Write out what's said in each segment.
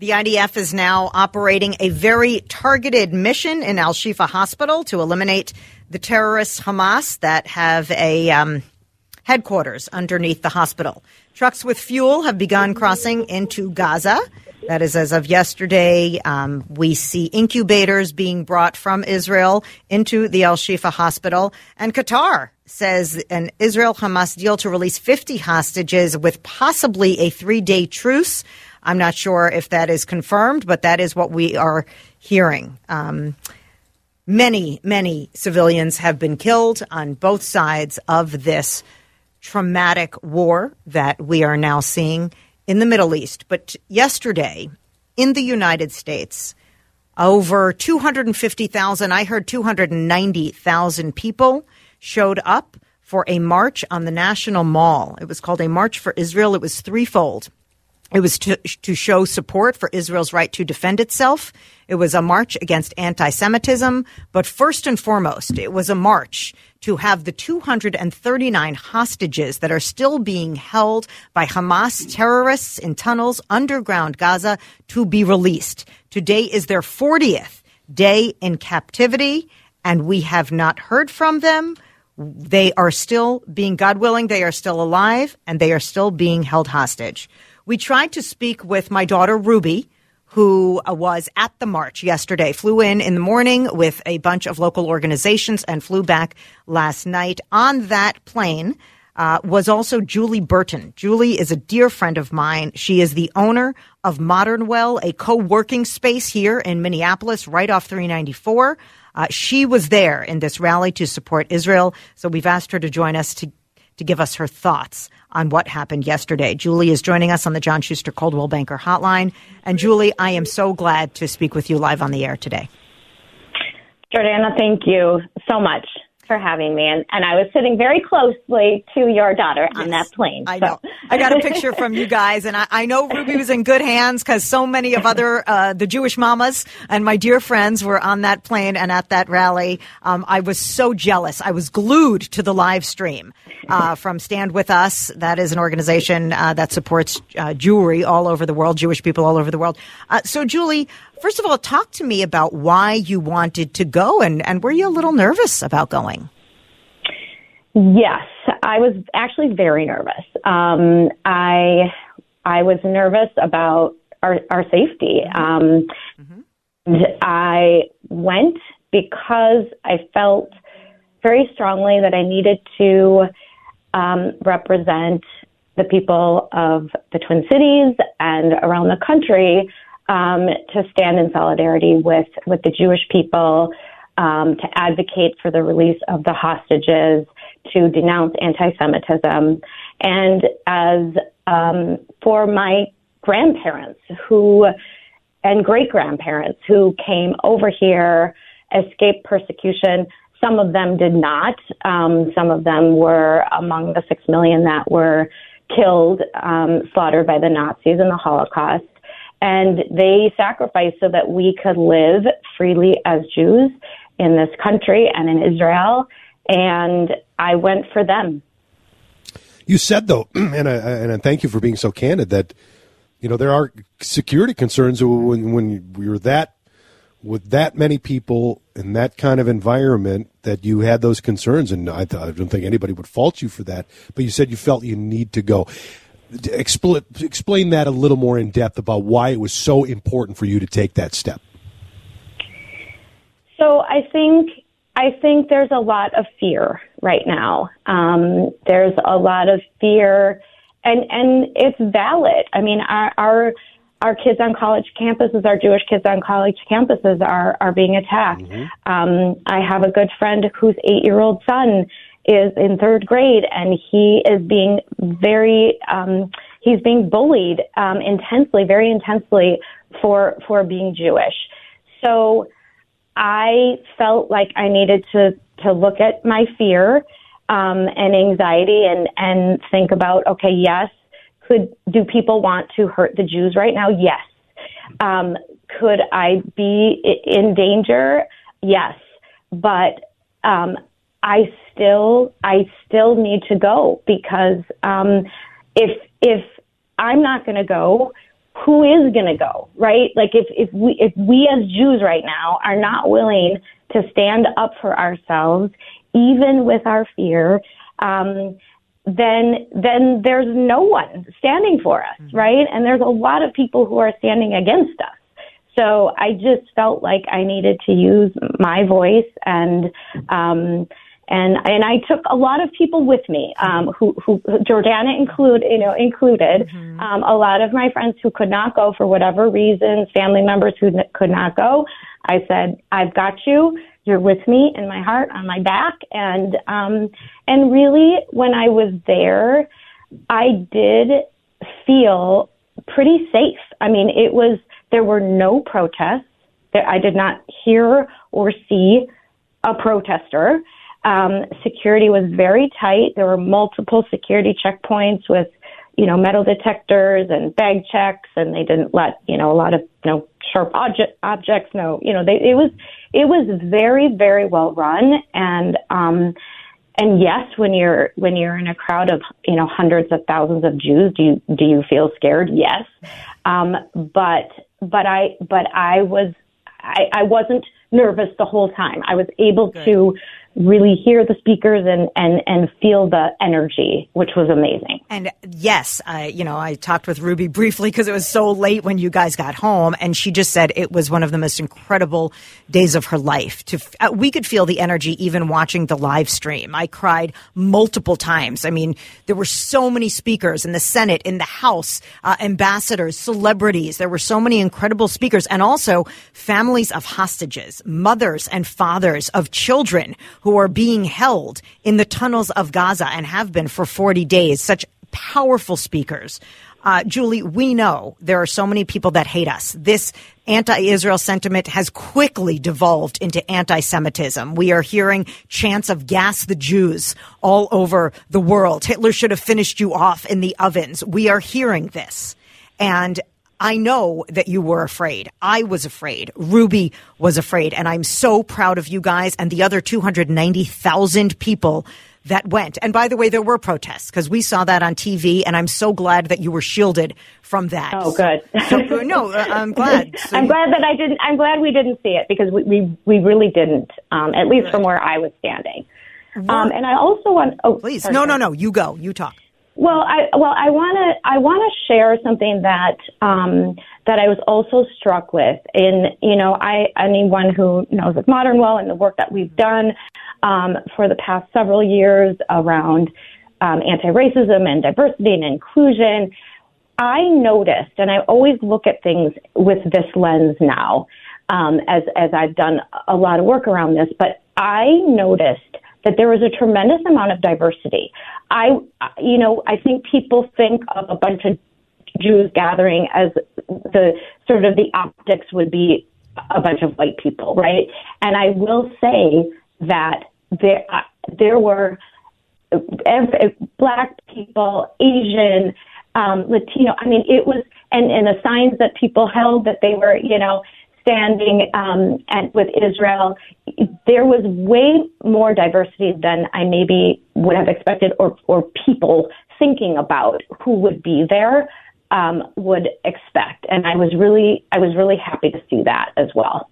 The IDF is now operating a very targeted mission in Al Shifa Hospital to eliminate the terrorists Hamas that have a um, headquarters underneath the hospital. Trucks with fuel have begun crossing into Gaza. That is as of yesterday. Um, we see incubators being brought from Israel into the Al Shifa hospital. And Qatar says an Israel Hamas deal to release 50 hostages with possibly a three day truce I'm not sure if that is confirmed, but that is what we are hearing. Um, many, many civilians have been killed on both sides of this traumatic war that we are now seeing in the Middle East. But yesterday, in the United States, over 250,000, I heard 290,000 people showed up for a march on the National Mall. It was called a March for Israel. It was threefold. It was to, to show support for Israel's right to defend itself. It was a march against anti-Semitism. But first and foremost, it was a march to have the 239 hostages that are still being held by Hamas terrorists in tunnels underground Gaza to be released. Today is their 40th day in captivity, and we have not heard from them. They are still being, God willing, they are still alive, and they are still being held hostage. We tried to speak with my daughter, Ruby, who uh, was at the march yesterday, flew in in the morning with a bunch of local organizations and flew back last night. On that plane uh, was also Julie Burton. Julie is a dear friend of mine. She is the owner of Modern Well, a co working space here in Minneapolis, right off 394. Uh, she was there in this rally to support Israel. So we've asked her to join us to to give us her thoughts on what happened yesterday. Julie is joining us on the John Schuster Coldwell Banker Hotline. And Julie, I am so glad to speak with you live on the air today. Jordana, thank you so much for having me. And, and I was sitting very closely to your daughter yes, on that plane. I so. know. I got a picture from you guys, and I, I know Ruby was in good hands because so many of other uh, the Jewish mamas and my dear friends were on that plane and at that rally. Um, I was so jealous. I was glued to the live stream uh, from Stand With Us. That is an organization uh, that supports uh, Jewry all over the world, Jewish people all over the world. Uh, so, Julie, First of all, talk to me about why you wanted to go and, and were you a little nervous about going? Yes, I was actually very nervous. Um, I I was nervous about our, our safety. Um, mm-hmm. I went because I felt very strongly that I needed to um, represent the people of the Twin Cities and around the country um, to stand in solidarity with with the Jewish people, um, to advocate for the release of the hostages, to denounce anti-Semitism, and as um, for my grandparents who and great grandparents who came over here, escaped persecution. Some of them did not. Um, some of them were among the six million that were killed, um, slaughtered by the Nazis in the Holocaust and they sacrificed so that we could live freely as Jews in this country and in Israel. And I went for them. You said though, and I, and I thank you for being so candid that you know there are security concerns when when you're that with that many people in that kind of environment that you had those concerns, and I, I don't think anybody would fault you for that. But you said you felt you need to go. Expl- explain that a little more in depth about why it was so important for you to take that step. So I think I think there's a lot of fear right now. Um, there's a lot of fear, and and it's valid. I mean, our our our kids on college campuses, our Jewish kids on college campuses are are being attacked. Mm-hmm. Um, I have a good friend whose eight year old son is in third grade and he is being very um, he's being bullied um, intensely, very intensely for for being Jewish. So I felt like I needed to to look at my fear um, and anxiety and and think about okay, yes, could do people want to hurt the Jews right now? Yes. Um, could I be in danger? Yes, but um, I still I still need to go because um, if if I'm not going to go, who is going to go, right? Like if, if we, if we as Jews right now are not willing to stand up for ourselves, even with our fear, um, then then there's no one standing for us, mm-hmm. right? And there's a lot of people who are standing against us. So I just felt like I needed to use my voice and um, and and I took a lot of people with me, um, who, who Jordana include you know included mm-hmm. um, a lot of my friends who could not go for whatever reasons, family members who n- could not go. I said, I've got you. You're with me in my heart, on my back, and um, and really, when I was there, I did feel pretty safe. I mean, it was there were no protests. I did not hear or see a protester. Um, security was very tight. There were multiple security checkpoints with, you know, metal detectors and bag checks, and they didn't let, you know, a lot of, you know, sharp object, objects. No, you know, they, it was, it was very, very well run. And, um, and yes, when you're, when you're in a crowd of, you know, hundreds of thousands of Jews, do you, do you feel scared? Yes. Um, but, but I, but I was, I, I wasn't nervous the whole time. I was able Good. to really hear the speakers and, and, and feel the energy, which was amazing. And yes, I, you know, I talked with Ruby briefly because it was so late when you guys got home. And she just said it was one of the most incredible days of her life. To, uh, we could feel the energy even watching the live stream. I cried multiple times. I mean, there were so many speakers in the Senate, in the House, uh, ambassadors, celebrities. There were so many incredible speakers and also families of hostages, mothers and fathers of children who who are being held in the tunnels of Gaza and have been for 40 days. Such powerful speakers. Uh, Julie, we know there are so many people that hate us. This anti-Israel sentiment has quickly devolved into anti-Semitism. We are hearing chants of gas the Jews all over the world. Hitler should have finished you off in the ovens. We are hearing this. And I know that you were afraid. I was afraid. Ruby was afraid. And I'm so proud of you guys and the other 290,000 people that went. And by the way, there were protests because we saw that on TV, and I'm so glad that you were shielded from that. Oh, good. so, no, uh, I'm glad. So I'm glad that I didn't. I'm glad we didn't see it because we we, we really didn't. Um, at least good. from where I was standing. Um, and I also want. Oh, please, sorry, no, no, no. You go. You talk. Well, I well, I want to I want to share something that um, that I was also struck with. In you know, I anyone who knows of Modern Well and the work that we've done um, for the past several years around um, anti-racism and diversity and inclusion, I noticed, and I always look at things with this lens now, um, as as I've done a lot of work around this. But I noticed that there was a tremendous amount of diversity. I, you know, I think people think of a bunch of Jews gathering as the sort of the optics would be a bunch of white people, right? And I will say that there uh, there were black people, Asian, um, Latino. I mean, it was and and the signs that people held that they were, you know, standing um, and with Israel, there was way more diversity than I maybe would have expected, or or people thinking about who would be there um, would expect, and I was really I was really happy to see that as well.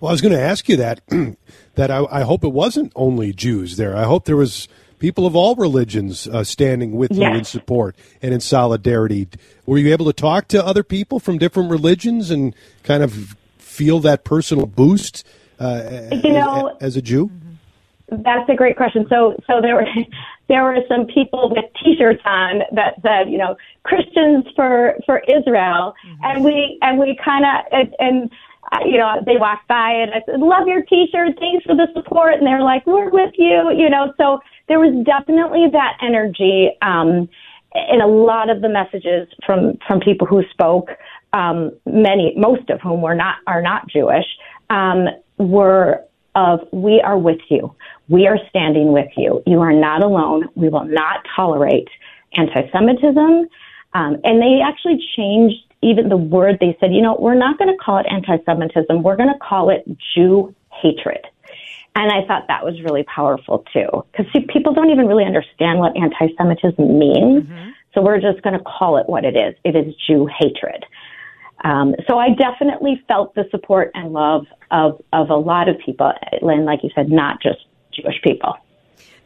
Well, I was going to ask you that. that I, I, hope it wasn't only Jews there. I hope there was people of all religions uh, standing with yes. you in support and in solidarity. Were you able to talk to other people from different religions and kind of feel that personal boost uh, you know, as, as a Jew? That's a great question. So, so there were there were some people with T-shirts on that said, you know, Christians for for Israel, mm-hmm. and we and we kind of and, and uh, you know they walked by and I said, love your T-shirt, thanks for the support, and they're like, we're with you, you know. So there was definitely that energy um, in a lot of the messages from from people who spoke um, many, most of whom were not are not Jewish, um, were of "We are with you. We are standing with you. You are not alone. We will not tolerate anti-Semitism." Um, and they actually changed even the word. They said, "You know, we're not going to call it anti-Semitism. We're going to call it Jew hatred." And I thought that was really powerful too, because people don't even really understand what anti-Semitism means. Mm-hmm. So we're just going to call it what it is. It is Jew hatred. Um, so I definitely felt the support and love of, of a lot of people, and like you said, not just Jewish people.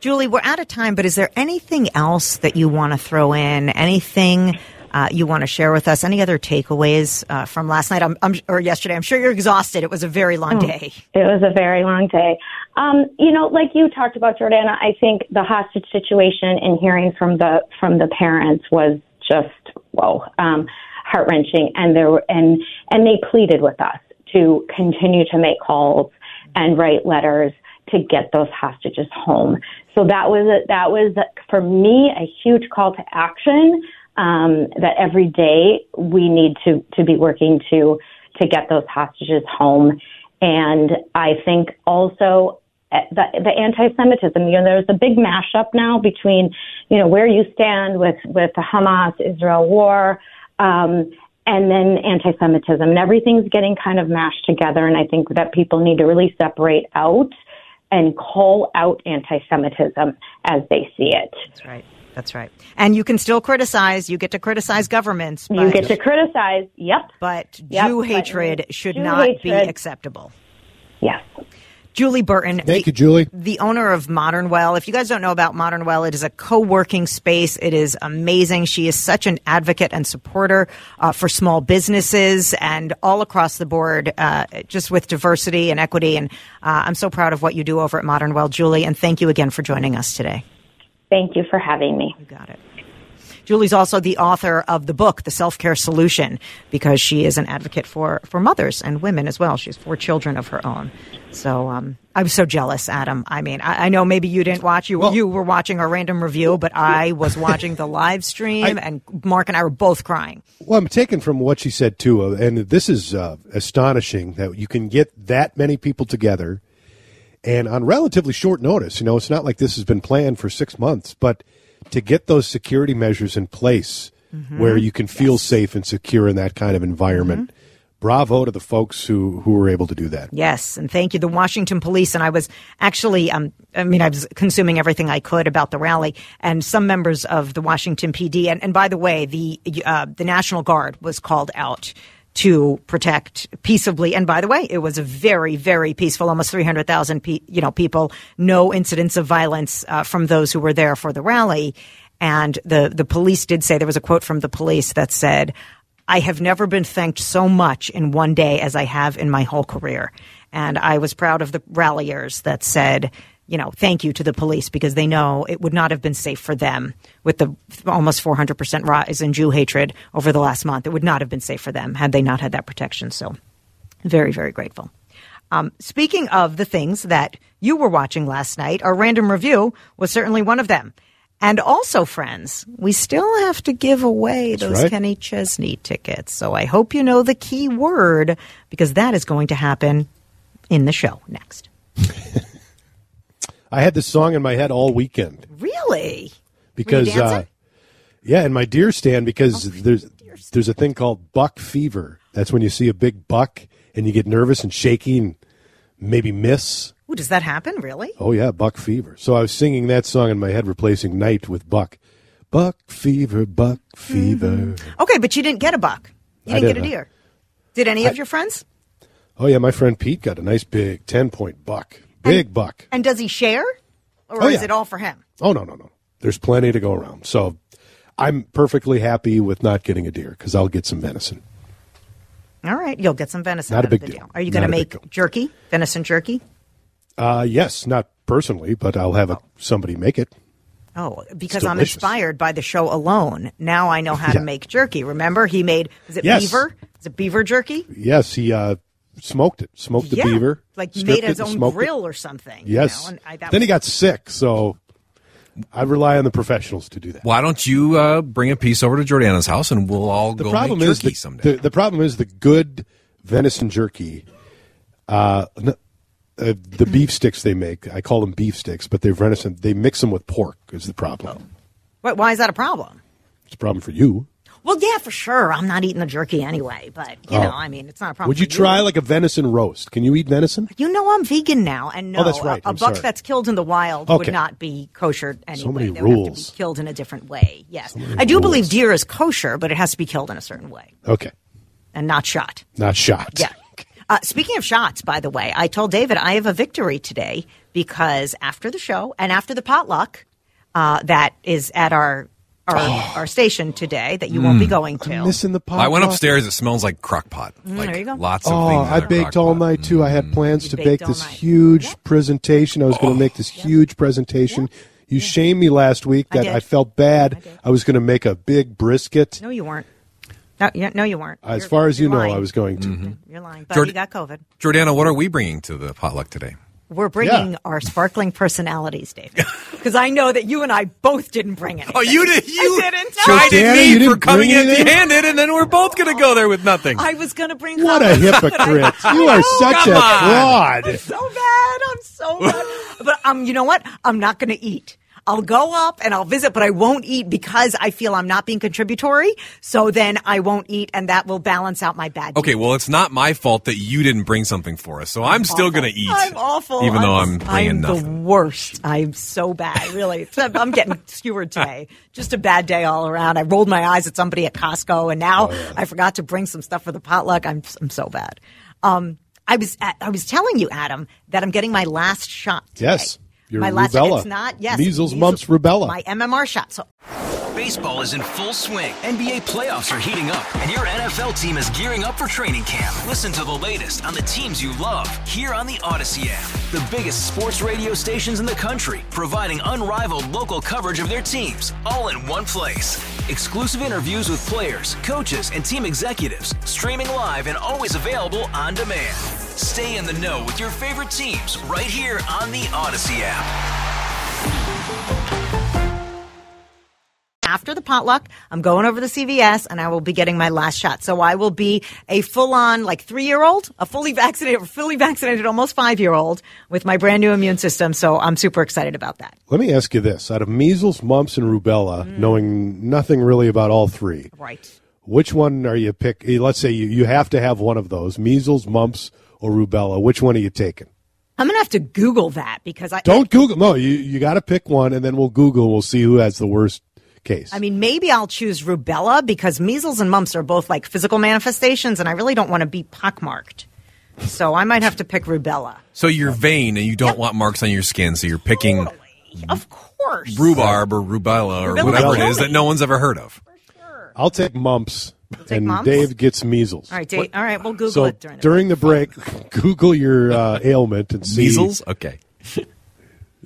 Julie, we're out of time, but is there anything else that you want to throw in? Anything uh, you want to share with us? Any other takeaways uh, from last night I'm, I'm, or yesterday? I'm sure you're exhausted. It was a very long oh, day. It was a very long day. Um, you know, like you talked about, Jordana, I think the hostage situation and hearing from the from the parents was just whoa, um, heart wrenching, and there and and they pleaded with us to continue to make calls and write letters to get those hostages home. So that was a, that was for me a huge call to action. Um, that every day we need to to be working to to get those hostages home. And I think also eh, the, the anti-Semitism. You know, there's a big mashup now between, you know, where you stand with with the Hamas-Israel war, um, and then anti-Semitism, and everything's getting kind of mashed together. And I think that people need to really separate out and call out anti Semitism as they see it. That's right. That's right. And you can still criticize. You get to criticize governments. you get to criticize. Yep. But yep, Jew hatred should Jew not hatred. be acceptable. Yes. Julie Burton. Thank the, you, Julie. The owner of Modern Well. If you guys don't know about Modern Well, it is a co working space. It is amazing. She is such an advocate and supporter uh, for small businesses and all across the board, uh, just with diversity and equity. And uh, I'm so proud of what you do over at Modern Well, Julie. And thank you again for joining us today. Thank you for having me. You got it. Julie's also the author of the book, The Self Care Solution, because she is an advocate for, for mothers and women as well. She has four children of her own. So um, I was so jealous, Adam. I mean, I, I know maybe you didn't watch. You, well, you were watching our random review, but I was watching the live stream, I, and Mark and I were both crying. Well, I'm taken from what she said, too. Uh, and this is uh, astonishing that you can get that many people together and on relatively short notice. You know, it's not like this has been planned for six months, but – to get those security measures in place mm-hmm. where you can feel yes. safe and secure in that kind of environment. Mm-hmm. Bravo to the folks who, who were able to do that. Yes, and thank you. The Washington police, and I was actually, um, I mean, I was consuming everything I could about the rally, and some members of the Washington PD, and, and by the way, the uh, the National Guard was called out to protect peaceably. And by the way, it was a very, very peaceful, almost 300,000 pe- you know, people, no incidents of violence uh, from those who were there for the rally. And the, the police did say, there was a quote from the police that said, I have never been thanked so much in one day as I have in my whole career. And I was proud of the ralliers that said, you know, thank you to the police because they know it would not have been safe for them with the almost 400% rise in Jew hatred over the last month. It would not have been safe for them had they not had that protection. So, very, very grateful. Um, speaking of the things that you were watching last night, our random review was certainly one of them. And also, friends, we still have to give away That's those right. Kenny Chesney tickets. So I hope you know the key word because that is going to happen in the show next. I had this song in my head all weekend. Really? Because uh, yeah, in my deer stand because oh, there's there's a thing called buck fever. That's when you see a big buck and you get nervous and shaky and maybe miss. Ooh, does that happen really? Oh yeah, buck fever. So I was singing that song in my head, replacing night with buck. Buck fever, buck fever. Mm-hmm. Okay, but you didn't get a buck. You didn't, didn't get a deer. Did any I, of your friends? Oh yeah, my friend Pete got a nice big ten point buck. Big and, buck. And does he share? Or oh, is yeah. it all for him? Oh, no, no, no. There's plenty to go around. So I'm perfectly happy with not getting a deer because I'll get some venison. All right. You'll get some venison. Not a big deal. deal. Are you going to make jerky, venison jerky? Uh, yes, not personally, but I'll have a, somebody make it. Oh, because I'm inspired by the show alone. Now I know how yeah. to make jerky. Remember, he made is it yes. beaver? Is it beaver jerky? Yes, he uh, smoked it, smoked the yeah, beaver, like made his own grill it. or something. Yes. You know? I, then was... he got sick, so I rely on the professionals to do that. Why don't you uh, bring a piece over to Jordana's house and we'll all the go problem make jerky is the, someday? The, the, problem is the good venison jerky. Uh, uh, the beef sticks they make, I call them beef sticks, but they're venison. They mix them with pork. Is the problem? why is that a problem? It's a problem for you. Well, yeah, for sure. I'm not eating the jerky anyway, but you oh. know, I mean, it's not a problem. Would you try like a venison roast? Can you eat venison? You know, I'm vegan now, and no, oh, that's right. a, a buck sorry. that's killed in the wild okay. would not be kosher anyway. So many they rules. Would have to be killed in a different way. Yes, so I do rules. believe deer is kosher, but it has to be killed in a certain way. Okay. and not shot. Not shot. Yeah. Uh, speaking of shots, by the way, I told David I have a victory today because after the show and after the potluck uh, that is at our our, oh. our station today that you won't be hmm. going to. Missing the pot. I went upstairs. It smells like crock pot. Mm, like there you go. Lots of Oh, things. in I a baked crock all pot. night too. I had mm. plans You to baked bake all this night. huge Yep. presentation. I was going to oh. make this huge presentation. You shamed me last week I that did. I, felt bad. I. I, was going to make a big brisket. No, you weren't. No, yeah, no, you weren't. As You're- far as you you're know, lying. I was going to. Mm-hmm. You're lying. But Jord- you got COVID. Jordana, what are we bringing to the potluck today? We're bringing Yeah. our sparkling personalities, David, because I know that you and I both didn't bring it. Oh, you did. You didn't. chided Jordana, me you for didn't coming bring anything? empty-handed, and then we're both going to go there with nothing. I was going to bring. What a hypocrite! I- You are such a on. fraud. so bad. I'm so bad. but um, you know what? I'm not going to eat. I'll go up and I'll visit, but I won't eat because I feel I'm not being contributory. So then I won't eat, and that will balance out my bad. Okay, well, it's not my fault that you didn't bring something for us, so I'm still going to eat. I'm awful. even though I'm bringing I'm nothing. the worst. I'm so bad. Really, I'm getting skewered today. Just a bad day all around. I rolled my eyes at somebody at Costco, and now Oh, I forgot to bring some stuff for the potluck. I'm I'm so bad. Um, I was I was telling you, Adam, that I'm getting my last shot. Today. Yes, your my last. rubella. It's not yes. Measles, mumps, rubella. My MMR shot. So Baseball is in full swing. NBA playoffs are heating up, and your NFL team is gearing up for training camp. Listen to the latest on the teams you love here on the Audacy app. The biggest sports radio stations in the country, providing unrivaled local coverage of their teams, all in one place. Exclusive interviews with players, coaches, and team executives, streaming live and always available on demand. Stay in the know with your favorite teams right here on the Audacy app. after the potluck, I'm going over to CVS and I will be getting my last shot. So I will be a full on, like three year old, a fully vaccinated, fully vaccinated, almost five year old with my brand new immune system. So I'm super excited about that. Let me ask you this: Out of measles, mumps, and rubella, Mm. knowing nothing really about all three, Right. which one are you pick? eh, Let's say you, you have to have one of those: measles, mumps, or rubella. Which one are you taking? I'm going to have to Google that because I Don't Google. No, you you got to pick one, and then we'll Google. We'll see who has the worst case. I mean, maybe I'll choose rubella because measles and mumps are both like physical manifestations, and I really don't want to be pockmarked. So I might have to pick rubella. So you're vain and you don't want marks on your skin, so you're picking Of course. rhubarb or rubella or Rubella. whatever it is Rubella. that no one's ever heard of. I'll take mumps, take and mumps? Dave gets measles. All right, Dave, all right, we'll Google So it during, during the the break, Google your uh, ailment and see Measles? Okay.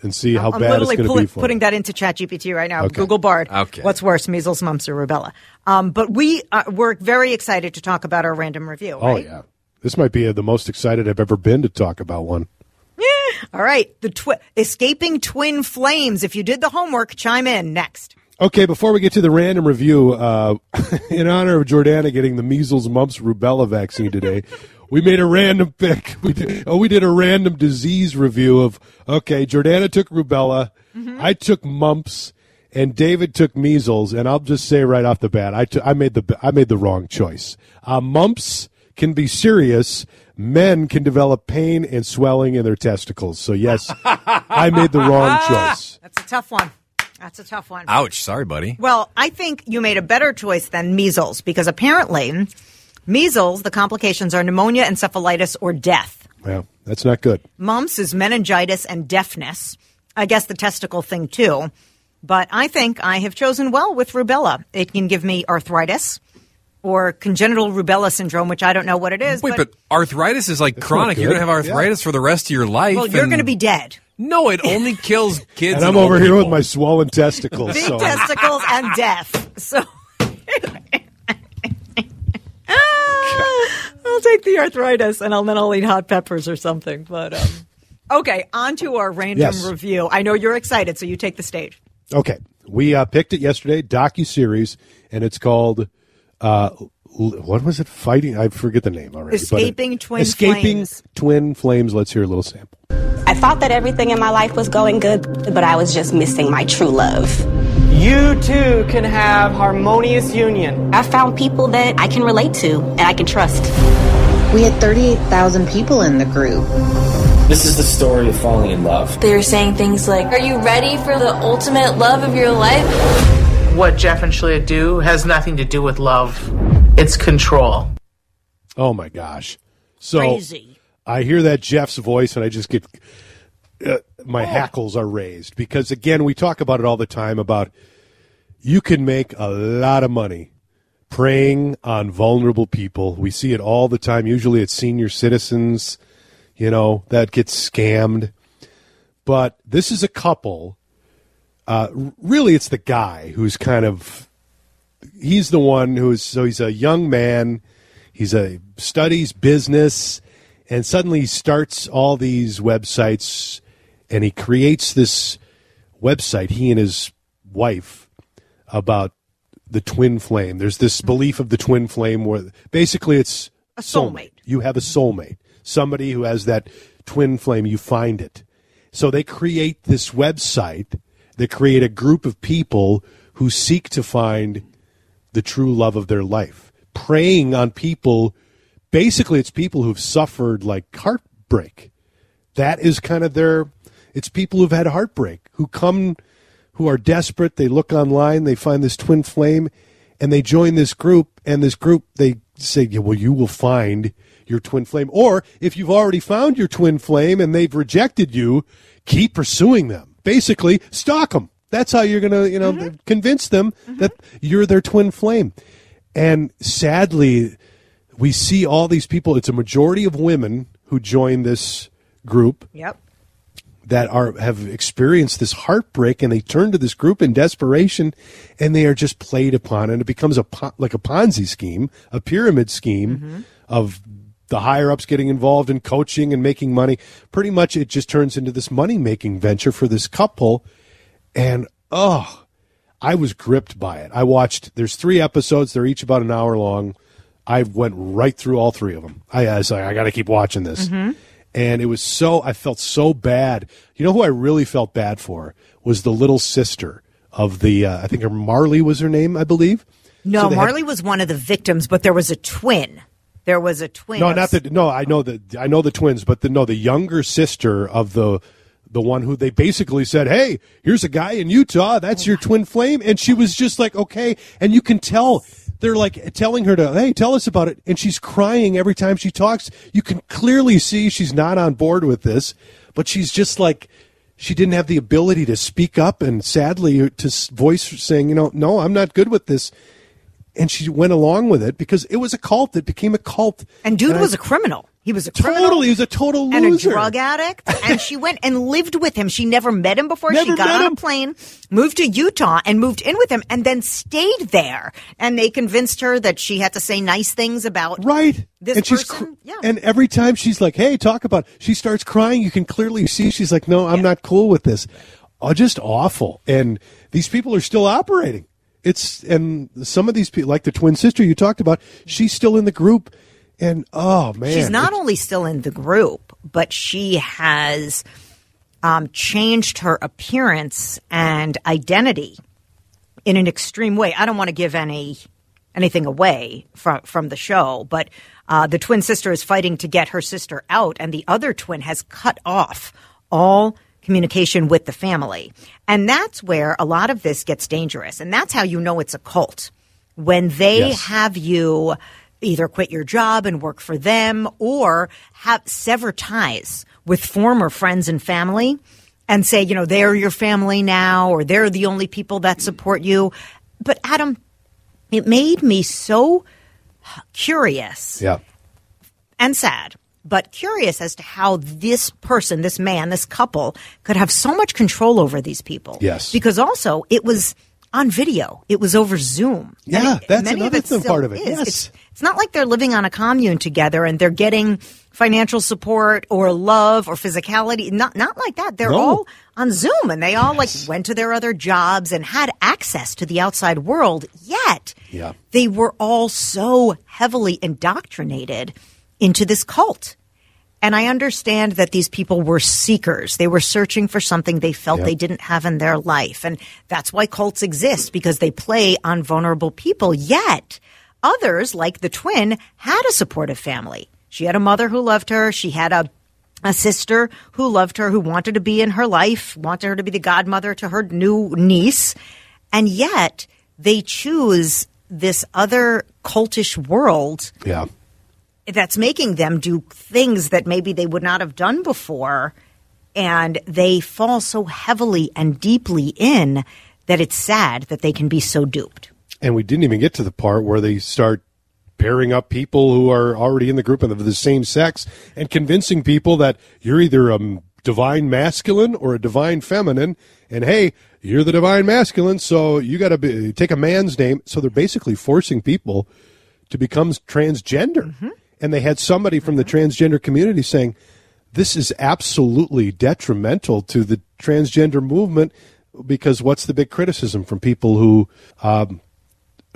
and see how I'm bad it's literally going to be for putting you. that into ChatGPT right now. Okay. Google Bard. Okay. What's worse, measles, mumps, or rubella? Um, but we uh, we're very excited to talk about our random review. Oh yeah, this might be the most excited I've ever been to talk about one. Yeah. All right. The twi- escaping twin flames. If you did the homework, chime in next. Okay, before we get to the random review, uh, in honor of Jordana getting the measles, mumps, rubella vaccine today, we made a random pick. We did, oh, we did a random disease review of. Okay, Jordana took rubella, I took mumps, and David took measles. And I'll just say right off the bat, I took- I made the I made the wrong choice. Uh, mumps can be serious. Men can develop pain and swelling in their testicles. So yes, I made the wrong choice. That's a tough one. That's a tough one. Ouch. Sorry, buddy. Well, I think you made a better choice than measles because apparently, measles, the complications are pneumonia, encephalitis, or death. Well, that's not good. Mumps is meningitis and deafness. I guess the testicle thing too. But I think I have chosen well with rubella. It can give me arthritis or congenital rubella syndrome, which I don't know what it is. Wait, but arthritis is like chronic. You're going to have arthritis for the rest of your life. well, you're and- going to be dead. No, it only kills kids. And I'm old over here with my swollen testicles. Big so testicles and death. So. I'll take the arthritis and I'll, then I'll eat hot peppers or something. But um, okay, on to our random Yes. review. I know you're excited, so you take the stage. okay, we uh, picked it yesterday, docu series, and it's called uh, what was it? Fighting? I forget the name already. but it- Escaping Twin Escaping Flames. Twin Flames. Let's hear a little sample. I thought that everything in my life was going good, but I was just missing my true love. You too can have harmonious union. I found people that I can relate to and I can trust. We had 38,000 people in the group. This is the story of falling in love. They were saying things like, Are you ready for the ultimate love of your life? What Jeff and Shaleia do has nothing to do with love, it's control. Oh my gosh. So Crazy. I hear that Jeff's voice and I just get uh, my hackles are raised because again we talk about it all the time about you can make a lot of money preying on vulnerable people. We see it all the time. Usually it's senior citizens, you know, that get scammed. But this is a couple. Uh, really, it's the guy who's kind of he's the one who's so he's a young man. He's a studies business, and suddenly he starts all these websites, and he creates this website. He and his wife about the twin flame. There's this mm-hmm. belief of the twin flame where basically it's A soulmate. You have a soulmate, somebody who has that twin flame. You find it. So they create this website. They create a group of people who seek to find the true love of their life, preying on people. Basically, it's people who've suffered like heartbreak. That is kind of their. It's people who've had heartbreak who come, who are desperate. They look online, they find this twin flame, and they join this group. And this group, they say, yeah, "Well, you will find your twin flame." Or if you've already found your twin flame and they've rejected you, keep pursuing them. Basically, stalk them. That's how you're going to, you know, mm-hmm. convince them mm-hmm. that you're their twin flame. And sadly, we see all these people. It's a majority of women who join this group Yep. that are have experienced this heartbreak and they turn to this group in desperation and they are just played upon and it becomes a like a ponzi scheme a pyramid scheme mm-hmm. of the higher ups getting involved in coaching and making money pretty much it just turns into this money making venture for this couple and oh i was gripped by it i watched there's three episodes they're each about an hour long i went right through all three of them i, I was like i gotta keep watching this and it was so I felt so bad. You know who I really felt bad for was the little sister of the uh, I think her Marley was her name, I believe. No, So they had- Marley was one of the victims, but there was a twin. There was a twin. no, not the no. I know the I know the twins, but the no the younger sister of the the one who they basically said, "Hey, here's a guy in Utah. That's your twin flame," and she was just like, "Okay," and you can tell. They're like telling her to, hey, tell us about it. And she's crying every time she talks. You can clearly see she's not on board with this, but she's just like, she didn't have the ability to speak up and sadly uh, to voice saying, you know, no, I'm not good with this. And she went along with it because it was a cult. It became a cult. And dude I- was a criminal. He was a criminal. Totally, he was a total and a loser. drug addict. and she went and lived with him. She never met him before. Never she got on him. a plane, moved to Utah, and moved in with him, and then stayed there. And they convinced her that she had to say nice things about Right. this and person. cr- yeah. and every time she's like, "Hey, talk about." She starts crying. You can clearly see she's like, "No, I'm not cool with this." Oh, just awful. And these people are still operating. It's and some of these people, like the twin sister you talked about, she's still in the group. And oh man, She's not only still in the group, but she has um, changed her appearance and identity in an extreme way. I don't want to give any anything away from from the show, but uh, the twin sister is fighting to get her sister out, and the other twin has cut off all communication with the family, and that's where a lot of this gets dangerous, and that's how you know it's a cult when they Yes. have you either quit your job and work for them or have sever ties with former friends and family and say, you know, they're your family now or they're the only people that support you. But Adam, it made me so curious yeah. and sad, but curious as to how this person, this man, this couple could have so much control over these people. Yes. Because also it was on video. It was over Zoom. Yeah, it- that's another thing- part of it. is. Yes. It's, it's not like they're living on a commune together and they're getting financial support or love or physicality. Not not like that. They're No. all on Zoom and they all like went to their other jobs and had access to the outside world. Yet Yeah. they were all so heavily indoctrinated into this cult. And I understand that these people were seekers. They were searching for something they felt Yep. they didn't have in their life. And that's why cults exist because they play on vulnerable people. Yet others, like the twin, had a supportive family. She had a mother who loved her. She had a a sister who loved her, who wanted to be in her life, wanted her to be the godmother to her new niece. And yet they choose this other cultish world Yeah. That's making them do things that maybe they would not have done before. And they fall so heavily and deeply in that it's sad that they can be so duped. And we didn't even get to the part where they start pairing up people who are already in the group and of the same sex and convincing people that you're either a divine masculine or a divine feminine. And hey, you're the divine masculine, so you got to take a man's name. So they're basically forcing people to become transgender. Mm-hmm. And they had somebody from the transgender community saying, this is absolutely detrimental to the transgender movement because what's the big criticism from people who um,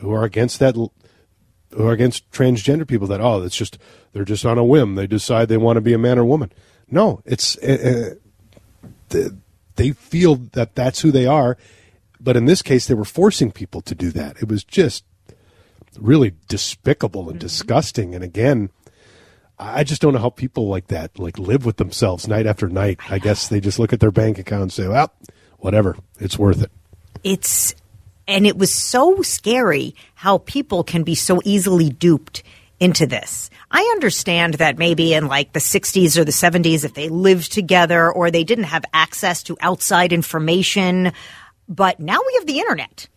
who are against that who are against transgender people that oh it's just they're just on a whim. They decide they want to be a man or woman. No it's uh, they feel that that's who they are. But in this case they were forcing people to do that. It was just really despicable and disgusting. And again I just don't know how people like that like live with themselves night after night. I, I guess they just look at their bank account and say, "Well, whatever, it's worth it." It's and it was so scary how people can be so easily duped into this. I understand that maybe in like the 60s or the 70s if they lived together or they didn't have access to outside information, but now we have the internet.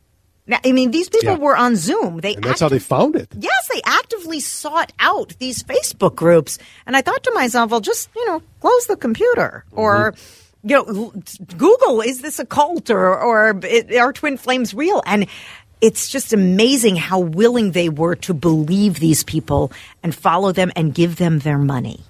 Now, I mean, these people Yeah. were on Zoom. They And that's how they found it. Yes, they actively sought out these Facebook groups. And I thought to myself, well, just, you know, close the computer or, you know, Google, is this a cult or, or it- are twin flames real? And it's just amazing how willing they were to believe these people and follow them and give them their money.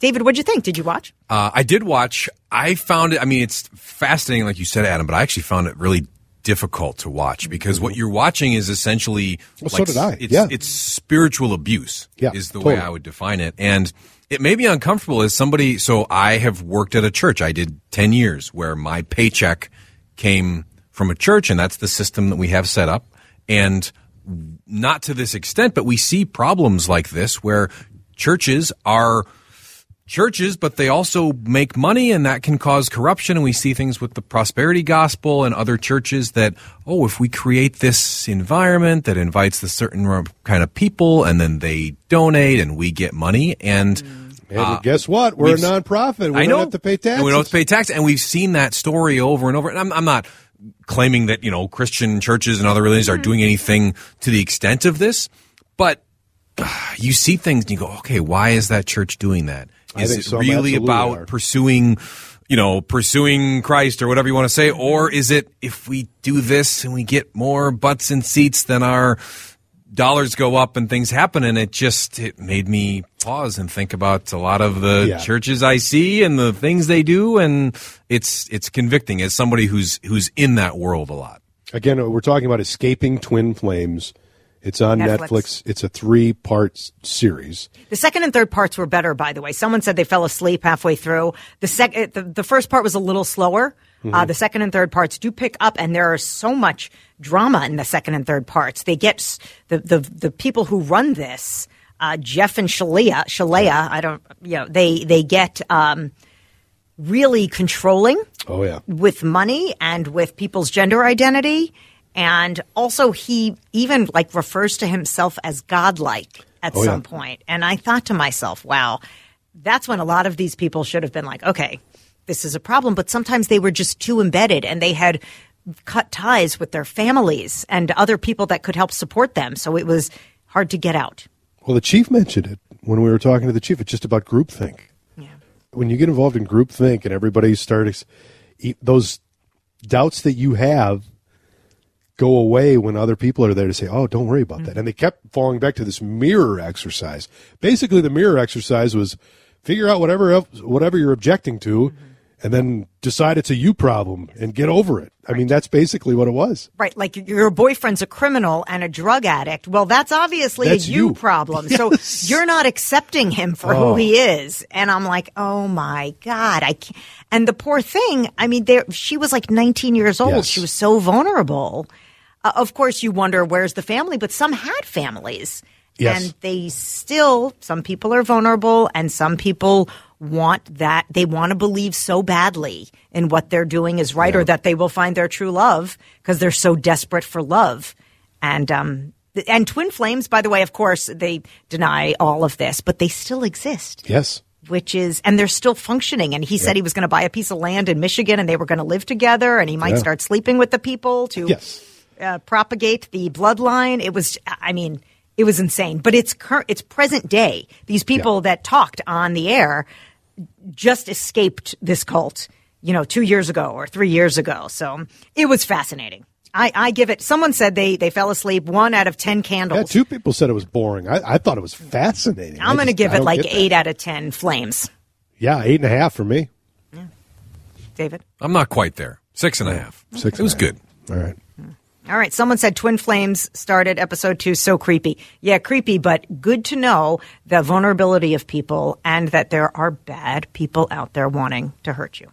David, what'd you think? Did you watch? Uh, I did watch. I found it. I mean, it's fascinating, like you said, Adam. But I actually found it really difficult to watch mm-hmm. because what you're watching is essentially. Well, so did I. It's, Yeah. it's spiritual abuse. Yeah, is the way. I would define it, and it may be uncomfortable as somebody. So I have worked at a church. I did ten years where my paycheck came from a church, and that's the system that we have set up. And not to this extent, but we see problems like this where churches are churches, but they also make money and that can cause corruption. And we see things with the prosperity gospel and other churches that, oh, if we create this environment that invites the certain kind of people and then they donate and we get money and mm. And uh, guess what? We're a we've- nonprofit. We I don't know. have to pay taxes. And we don't have to pay tax. And we've seen that story over and over. And I'm, I'm not claiming that, you know, Christian churches and other religions are mm-hmm. doing anything to the extent of this, but uh, you see things and you go, okay, why is that church doing that? Is it really about are. pursuing, you know, pursuing Christ or whatever you want to say? Or is it if we do this and we get more butts and seats, then our dollars go up and things happen? And it just, it made me pause and think about a lot of the Yeah. churches I see and the things they do. And it's, it's convicting as somebody who's, who's in that world a lot. Again, we're talking about escaping twin flames. It's on Netflix. Netflix. It's a three-part series. The second and third parts were better, by the way. Someone said they fell asleep halfway through. The sec- the, the first part was a little slower. Uh, the second and third parts do pick up, and there is so much drama in the second and third parts. They get s- the the, the people who run this, uh, Jeff and Shaleia. Shaleia, I don't, you know, they they get um, really controlling Oh yeah. with money and with people's gender identity. And also, he even like refers to himself as godlike at Oh, yeah. some point. And I thought to myself, wow, that's when a lot of these people should have been like, okay, this is a problem. But sometimes they were just too embedded and they had cut ties with their families and other people that could help support them. So it was hard to get out. Well, the chief mentioned it when we were talking to the chief. It's just about groupthink. Yeah. When you get involved in groupthink and everybody starts, those doubts that you have go away when other people are there to say, "Oh, don't worry about that." Mm-hmm. And they kept falling back to this mirror exercise. Basically, the mirror exercise was figure out whatever else, whatever you're objecting to, mm-hmm. and then decide it's a you problem and get over it. I mean, that's basically what it was. Right, like your boyfriend's a criminal and a drug addict. Well, that's obviously That's a you, you. problem. Yes. So you're not accepting him for Oh. who he is. And I'm like, oh my god, I can't. And the poor thing. I mean, there she was like 19 years old. Yes. She was so vulnerable. Uh, of course, you wonder where's the family, but some had families. Yes. And they still, some people are vulnerable and some people want that. They want to believe so badly in what they're doing is right or that they will find their true love because they're so desperate for love. And um, And twin flames, by the way, of course, they deny all of this, but they still exist. Yes. Which is, and they're still functioning. And he said he was going to buy a piece of land in Michigan and they were going to live together and he might Yeah. start sleeping with the people to Yes. Uh, propagate the bloodline. It was, I mean, it was insane. But it's current, it's present day. These people that talked on the air just escaped this cult, you know, two years ago or three years ago. So it was fascinating. I, I give it. Someone said they they fell asleep one out of ten Yeah, candles. two people said it was boring. I, I thought it was fascinating. I'm going to give I it like get that. eight out of ten flames. Yeah, eight and a half for me. Yeah. David. I'm not quite there. Six and a half. Six It was and a half. good. All right. All right. Someone said Twin Flames started episode two so creepy. Yeah, creepy, but good to know the vulnerability of people and that there are bad people out there wanting to hurt you.